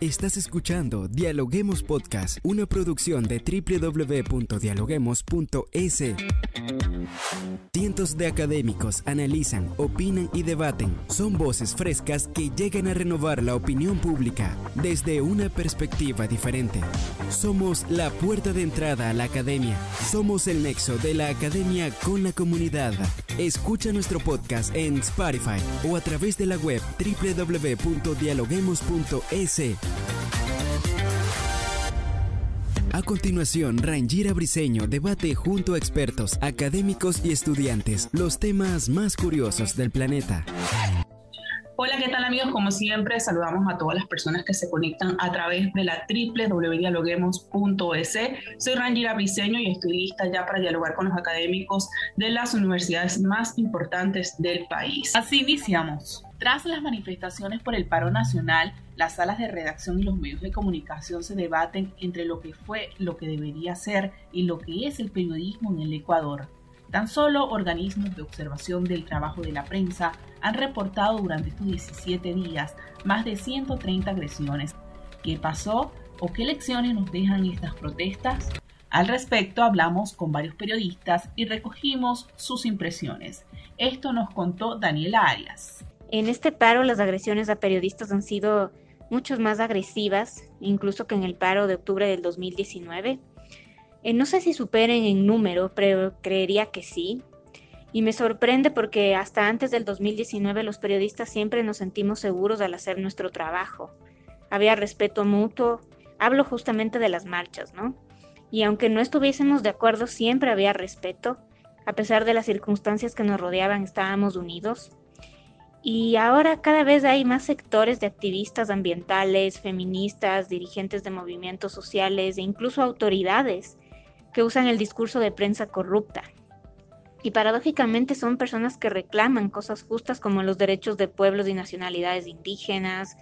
Estás escuchando Dialoguemos Podcast, una producción de www.dialoguemos.es. Cientos de académicos analizan, opinan y debaten. Son voces frescas que llegan a renovar la opinión pública desde una perspectiva diferente. Somos la puerta de entrada a la academia. Somos el nexo de la academia con la comunidad. Escucha nuestro podcast en Spotify o a través de la web www.dialoguemos.es. A continuación, Rangira Briseño debate junto a expertos, académicos y estudiantes los temas más curiosos del planeta. Hola, ¿qué tal amigos? Como siempre, saludamos a todas las personas que se conectan a través de la www.dialoguemos.es. Soy Rangira Briseño y estoy lista ya para dialogar con los académicos de las universidades más importantes del país. Así iniciamos. Tras las manifestaciones por el paro nacional, las salas de redacción y los medios de comunicación se debaten entre lo que fue, lo que debería ser y lo que es el periodismo en el Ecuador. Tan solo organismos de observación del trabajo de la prensa han reportado durante estos 17 días más de 130 agresiones. ¿Qué pasó o qué lecciones nos dejan estas protestas? Al respecto hablamos con varios periodistas y recogimos sus impresiones. Esto nos contó Daniela Arias. En este paro las agresiones a periodistas han sido mucho más agresivas, incluso que en el paro de octubre del 2019. Eh, no sé si superen en número, pero creería que sí. Y me sorprende porque hasta antes del 2019 los periodistas siempre nos sentimos seguros al hacer nuestro trabajo. Había respeto mutuo. Hablo justamente de las marchas, ¿no? Y aunque no estuviésemos de acuerdo, siempre había respeto. A pesar de las circunstancias que nos rodeaban, estábamos unidos. Y ahora cada vez hay más sectores de activistas ambientales, feministas, dirigentes de movimientos sociales e incluso autoridades que usan el discurso de prensa corrupta. Y paradójicamente son personas que reclaman cosas justas como los derechos de pueblos y nacionalidades indígenas,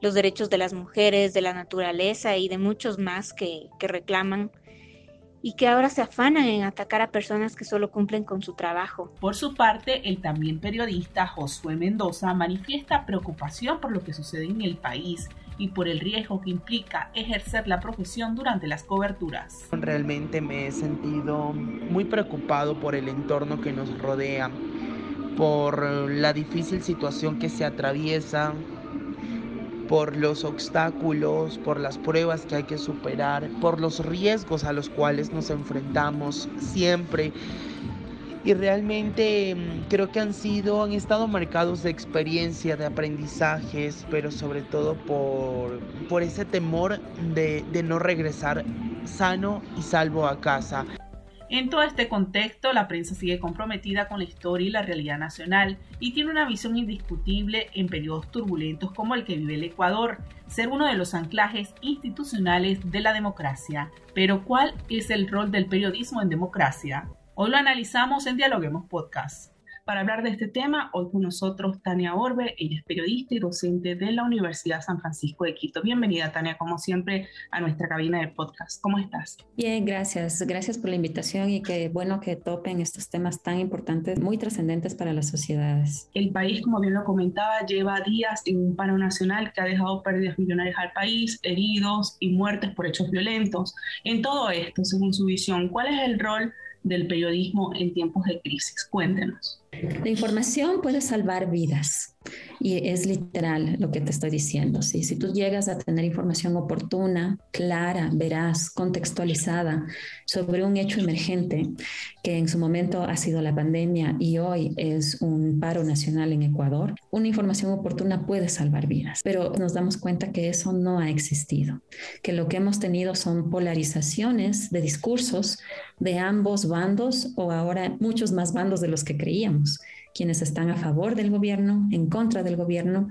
los derechos de las mujeres, de la naturaleza y de muchos más que, que reclaman y que ahora se afanan en atacar a personas que solo cumplen con su trabajo. Por su parte, el también periodista Josué Mendoza manifiesta preocupación por lo que sucede en el país y por el riesgo que implica ejercer la profesión durante las coberturas. Realmente me he sentido muy preocupado por el entorno que nos rodea, por la difícil situación que se atraviesa, por los obstáculos, por las pruebas que hay que superar, por los riesgos a los cuales nos enfrentamos siempre y realmente mm, creo que han sido, han estado marcados de experiencia, de aprendizajes, pero sobre todo por, por ese temor de, de no regresar sano y salvo a casa. En todo este contexto, la prensa sigue comprometida con la historia y la realidad nacional y tiene una visión indiscutible en periodos turbulentos como el que vive el Ecuador, ser uno de los anclajes institucionales de la democracia. Pero ¿cuál es el rol del periodismo en democracia? Hoy lo analizamos en Dialoguemos Podcast. Para hablar de este tema, hoy con nosotros Tania Orbe, ella es periodista y docente de la Universidad San Francisco de Quito. Bienvenida, Tania, como siempre, a nuestra cabina de podcast. ¿Cómo estás? Bien, gracias. Gracias por la invitación y qué bueno que topen estos temas tan importantes, muy trascendentes para las sociedades. El país, como bien lo comentaba, lleva días en un paro nacional que ha dejado pérdidas millonarias al país, heridos y muertes por hechos violentos. En todo esto, según su visión, ¿cuál es el rol del periodismo en tiempos de crisis. Cuéntenos. La información puede salvar vidas. Y es literal lo que te estoy diciendo. ¿sí? Si tú llegas a tener información oportuna, clara, veraz, contextualizada sobre un hecho emergente que en su momento ha sido la pandemia y hoy es un paro nacional en Ecuador, una información oportuna puede salvar vidas. Pero nos damos cuenta que eso no ha existido, que lo que hemos tenido son polarizaciones de discursos de ambos bandos o ahora muchos más bandos de los que creíamos quienes están a favor del gobierno, en contra del gobierno,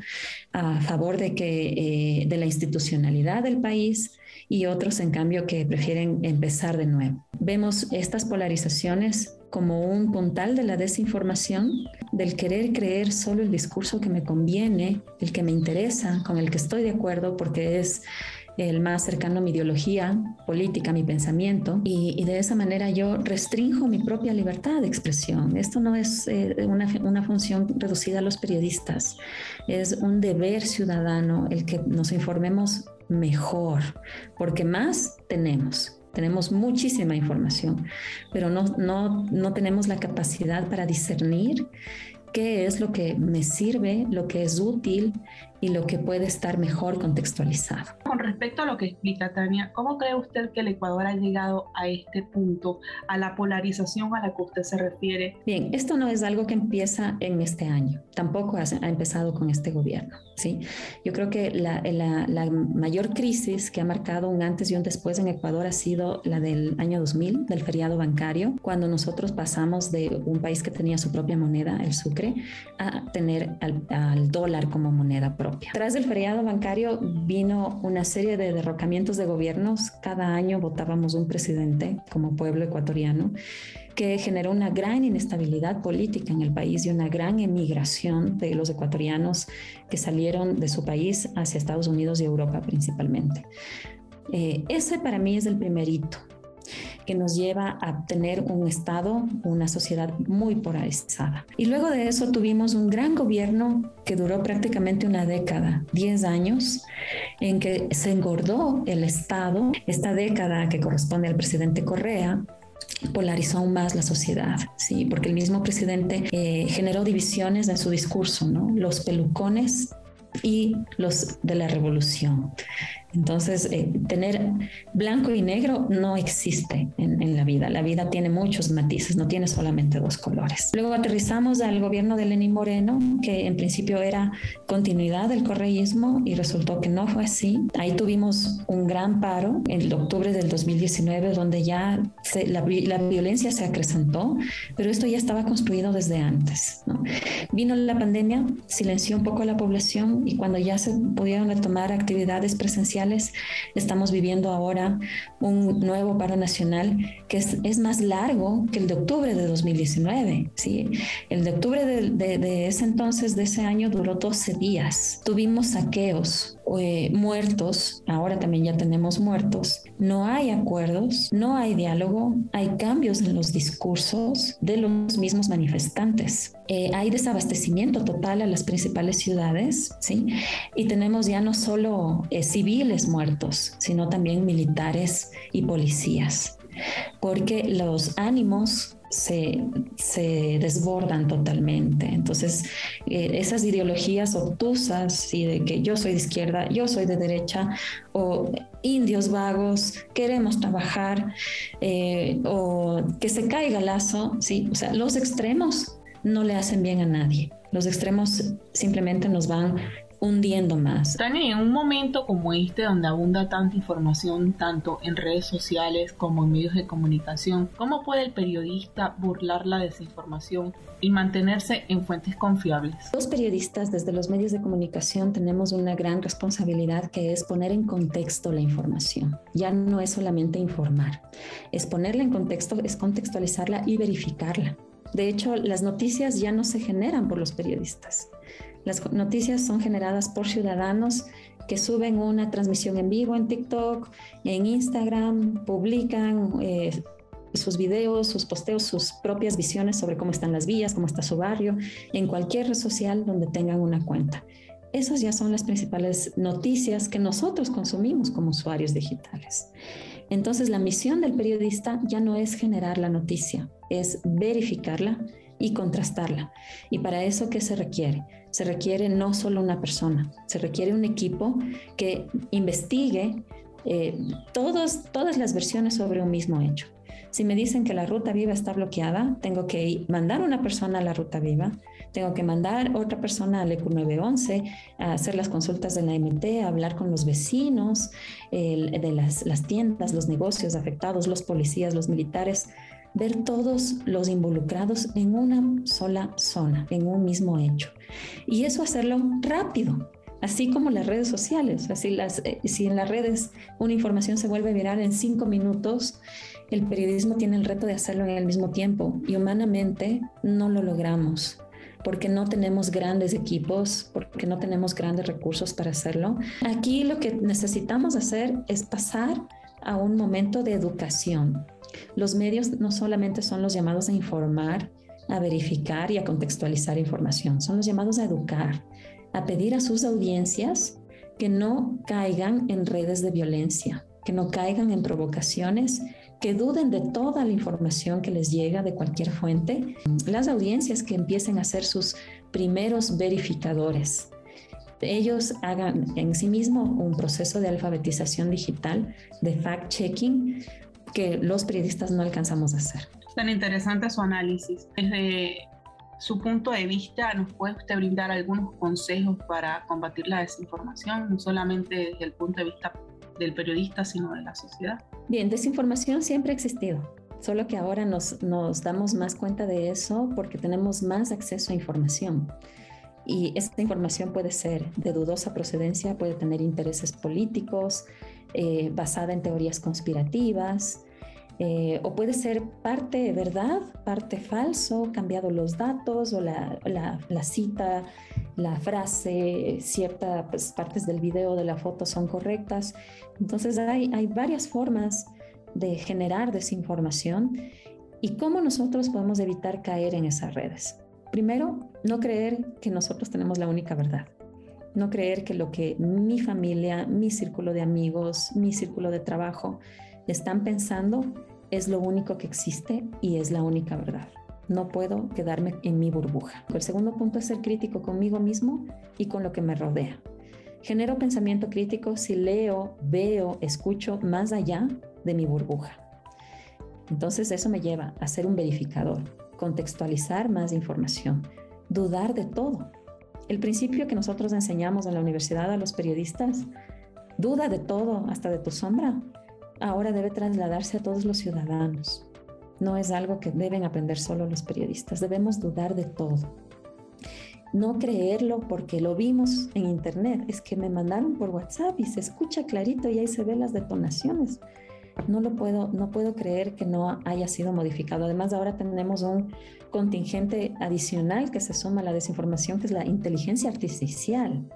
a favor de, que, eh, de la institucionalidad del país y otros, en cambio, que prefieren empezar de nuevo. Vemos estas polarizaciones como un puntal de la desinformación, del querer creer solo el discurso que me conviene, el que me interesa, con el que estoy de acuerdo, porque es el más cercano a mi ideología política, mi pensamiento, y, de esa manera yo restringo mi propia libertad de expresión. Esto no es eh, una, una función reducida a los periodistas, es un deber ciudadano el que nos informemos mejor, porque más tenemos. Tenemos muchísima información, pero no, no, no tenemos la capacidad para discernir qué es lo que me sirve, lo que es útil y lo que puede estar mejor contextualizado. Con respecto a lo que explica Tania, ¿cómo cree usted que el Ecuador ha llegado a este punto, a la polarización a la que usted se refiere? Bien, esto no es algo que empieza en este año, tampoco ha, empezado con este gobierno. ¿sí? Yo creo que la, la, la, mayor crisis que ha marcado un antes y un después en Ecuador ha sido la del año 2000, del feriado bancario, cuando nosotros pasamos de un país que tenía su propia moneda, el Sucre, a tener al, al dólar como moneda propia tras el feriado bancario vino una serie de derrocamientos de gobiernos. Cada año votábamos un presidente como pueblo ecuatoriano que generó una gran inestabilidad política en el país y una gran emigración de los ecuatorianos que salieron de su país hacia Estados Unidos y Europa principalmente. Eh, ese para mí es el primer hito que nos lleva a tener un Estado, una sociedad muy polarizada. Y luego de eso tuvimos un gran gobierno que duró prácticamente una década, 10 años, en que se engordó el Estado. Esta década que corresponde al presidente Correa, polarizó aún más la sociedad, sí, porque el mismo presidente eh, generó divisiones en su discurso, ¿no? Los pelucones y los de la revolución. Entonces, eh, tener blanco y negro no existe en, la vida. La vida tiene muchos matices, no tiene solamente dos colores. Luego aterrizamos al gobierno de Lenín Moreno, que en principio era continuidad del correísmo y resultó que no fue así. Ahí tuvimos un gran paro en octubre del 2019, donde ya la, violencia se acrecentó, pero esto ya estaba construido desde antes. Vino la pandemia, silenció un poco a la población y cuando ya se pudieron retomar actividades presenciales, estamos viviendo ahora un nuevo paro nacional que es, más largo que el de octubre de 2019. ¿sí? El de octubre de, ese entonces, de ese año, duró 12 días. Tuvimos saqueos, eh, muertos, ahora también ya tenemos muertos. No hay acuerdos, no hay diálogo, hay cambios en los discursos de los mismos manifestantes. Eh, hay desabastecimiento total a las principales ciudades, ¿sí? Y tenemos ya no solo eh, civiles muertos, sino también militares y policías, porque los ánimos se, se, desbordan totalmente. Entonces, eh, esas ideologías obtusas y de que yo soy de izquierda, yo soy de derecha, o indios vagos, queremos trabajar, o que se caiga lazo, ¿sí? O sea, los extremos no le hacen bien a nadie. Los extremos simplemente nos van hundiendo más. Tania, en un momento como este donde abunda tanta información tanto en redes sociales como en medios de comunicación, ¿cómo puede el periodista burlar la desinformación y mantenerse en fuentes confiables? Los periodistas desde los medios de comunicación tenemos una gran responsabilidad que es poner en contexto la información. Ya no es solamente informar, es ponerla en contexto, es contextualizarla y verificarla. De hecho, las noticias ya no se generan por los periodistas. Las noticias son generadas por ciudadanos que suben una transmisión en vivo en TikTok, en Instagram, publican eh, sus videos, sus posteos, sus propias visiones sobre cómo están las vías, cómo está su barrio, en cualquier red social donde tengan una cuenta. Esas ya son las principales noticias que nosotros consumimos como usuarios digitales. Entonces, la misión del periodista ya no es generar la noticia, es verificarla y contrastarla. Y para eso, ¿qué se requiere? Se requiere no solo una persona, se requiere un equipo que investigue eh, todas las versiones sobre un mismo hecho. Si me dicen que la ruta viva está bloqueada, tengo que mandar una persona a la ruta viva, tengo que mandar otra persona al ECU 911 a hacer las consultas de la MT, a hablar con los vecinos de las, las tiendas, los negocios afectados, los policías, los militares, ver todos los involucrados en una sola zona, en un mismo hecho. Y eso hacerlo rápido, así como las redes sociales. Así las, eh, si en las redes una información se vuelve viral en cinco minutos, el periodismo tiene el reto de hacerlo en el mismo tiempo y humanamente no lo logramos porque no tenemos grandes equipos, porque no tenemos grandes recursos para hacerlo. Aquí lo que necesitamos hacer es pasar a un momento de educación. Los medios no solamente son los llamados a informar, a verificar y a contextualizar información, son los llamados a educar, a pedir a sus audiencias que no caigan en redes de violencia, que no caigan en provocaciones, que duden de toda la información que les llega de cualquier fuente, las audiencias que empiecen a ser sus primeros verificadores. Ellos hagan en sí mismo un proceso de alfabetización digital, de fact-checking, que los periodistas no alcanzamos a hacer. Tan interesante su análisis. Desde su punto de vista, ¿nos puede usted brindar algunos consejos para combatir la desinformación, no solamente desde el punto de vista del periodista, sino de la sociedad? Bien, desinformación siempre ha existido, solo que ahora nos, damos más cuenta de eso porque tenemos más acceso a información. Y esta información puede ser de dudosa procedencia, puede tener intereses políticos, eh, basada en teorías conspirativas, eh, o puede ser parte verdad, parte falso, cambiado los datos o la, cita, la frase, ciertas pues, partes del video, de la foto son correctas. Entonces hay, hay varias formas de generar desinformación y cómo nosotros podemos evitar caer en esas redes. Primero, no creer que nosotros tenemos la única verdad. No creer que lo que mi familia, mi círculo de amigos, mi círculo de trabajo están pensando es lo único que existe y es la única verdad. No puedo quedarme en mi burbuja. El segundo punto es ser crítico conmigo mismo y con lo que me rodea. Genero pensamiento crítico si leo, veo, escucho más allá de mi burbuja. Entonces eso me lleva a ser un verificador, contextualizar más información, dudar de todo. El principio que nosotros enseñamos en la universidad a los periodistas, duda de todo, hasta de tu sombra, ahora debe trasladarse a todos los ciudadanos. No es algo que deben aprender solo los periodistas, debemos dudar de todo. No creerlo porque lo vimos en internet, es que me mandaron por WhatsApp y se escucha clarito y ahí se ven las detonaciones. No lo puedo, no puedo creer que no haya sido modificado. Además, ahora tenemos un contingente adicional que se suma a la desinformación, que es la inteligencia artificial.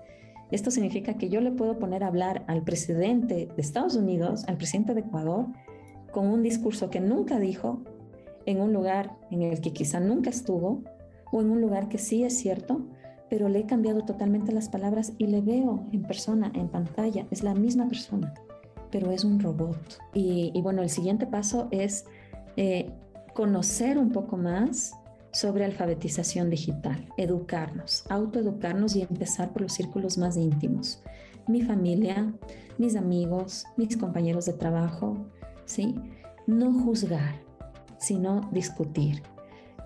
Esto significa que yo le puedo poner a hablar al presidente de Estados Unidos, al presidente de Ecuador, con un discurso que nunca dijo, en un lugar en el que quizá nunca estuvo, o en un lugar que sí es cierto, pero le he cambiado totalmente las palabras y le veo en persona, en pantalla, es la misma persona, pero es un robot. Y, bueno, el siguiente paso es eh, conocer un poco más sobre alfabetización digital, educarnos, autoeducarnos y empezar por los círculos más íntimos. Mi familia, mis amigos, mis compañeros de trabajo, ¿sí? No juzgar, sino discutir.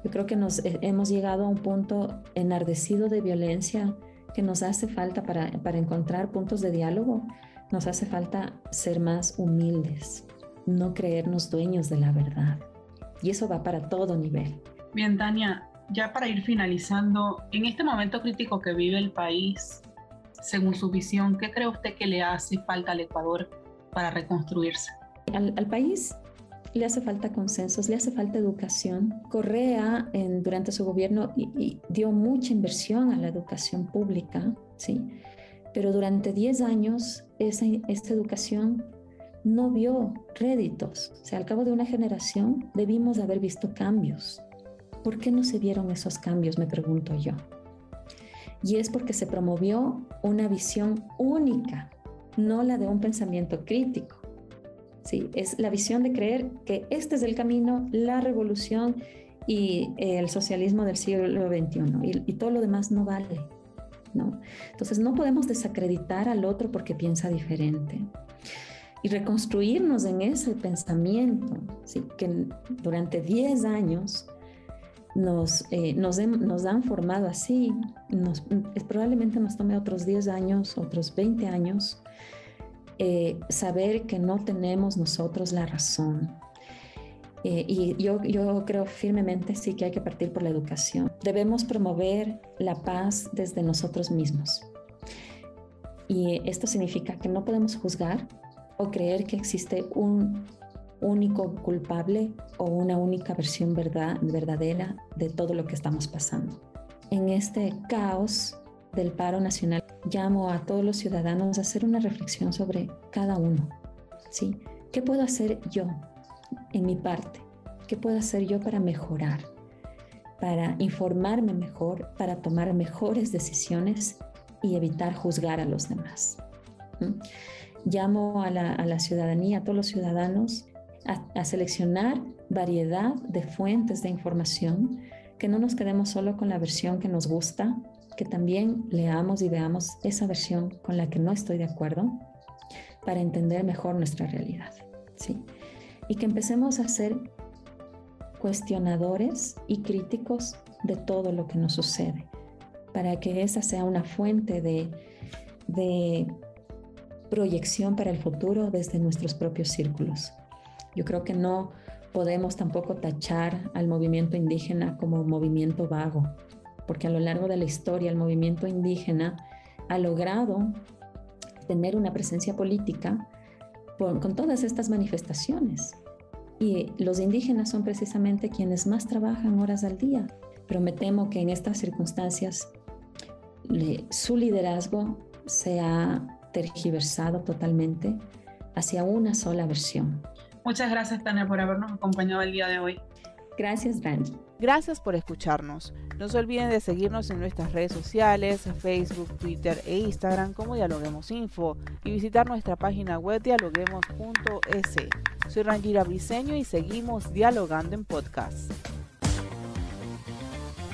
Yo creo que nos eh, hemos llegado a un punto enardecido de violencia que nos hace falta para, para encontrar puntos de diálogo, nos hace falta ser más humildes, no creernos dueños de la verdad. Y eso va para todo nivel. Bien, Tania, ya para ir finalizando, en este momento crítico que vive el país, según su visión, ¿qué cree usted que le hace falta al Ecuador para reconstruirse? Al, país le hace falta consensos, le hace falta educación. Correa durante su gobierno dio mucha inversión a la educación pública, ¿sí? pero durante 10 años esa, esta educación no vio réditos. O sea, al cabo de una generación debimos haber visto cambios. ¿Por qué no se vieron esos cambios? Me pregunto yo. Y es porque se promovió una visión única, no la de un pensamiento crítico. Sí, es la visión de creer que este es el camino, la revolución y el socialismo del siglo XXI y, todo lo demás no vale. ¿no? Entonces no podemos desacreditar al otro porque piensa diferente y reconstruirnos en ese pensamiento, ¿sí? que durante 10 años nos, eh, nos, han formado así, nos, probablemente nos tome otros 10 años, otros 20 años, eh, saber que no tenemos nosotros la razón. Eh, y yo, yo creo firmemente sí que hay que partir por la educación. Debemos promover la paz desde nosotros mismos. Y esto significa que no podemos juzgar o creer que existe un único culpable o una única versión verdad, verdadera de todo lo que estamos pasando. En este caos del paro nacional, llamo a todos los ciudadanos a hacer una reflexión sobre cada uno. ¿sí? ¿Qué puedo hacer yo en mi parte? ¿Qué puedo hacer yo para mejorar? Para informarme mejor, para tomar mejores decisiones y evitar juzgar a los demás. Llamo a la, ciudadanía, a todos los ciudadanos, a, seleccionar variedad de fuentes de información, que no nos quedemos solo con la versión que nos gusta, que también leamos y veamos esa versión con la que no estoy de acuerdo para entender mejor nuestra realidad. ¿sí? Y que empecemos a ser cuestionadores y críticos de todo lo que nos sucede, para que esa sea una fuente de, de proyección para el futuro desde nuestros propios círculos. Yo creo que no podemos tampoco tachar al movimiento indígena como un movimiento vago, porque a lo largo de la historia el movimiento indígena ha logrado tener una presencia política con todas estas manifestaciones. Y los indígenas son precisamente quienes más trabajan horas al día, pero me temo que en estas circunstancias su liderazgo se ha tergiversado totalmente hacia una sola versión. Muchas gracias, Tania, por habernos acompañado el día de hoy. Gracias, Randy. Gracias por escucharnos. No se olviden de seguirnos en nuestras redes sociales, Facebook, Twitter e Instagram como Dialoguemos Info y visitar nuestra página web dialoguemos.es. Soy Rangira Briseño y seguimos dialogando en podcast.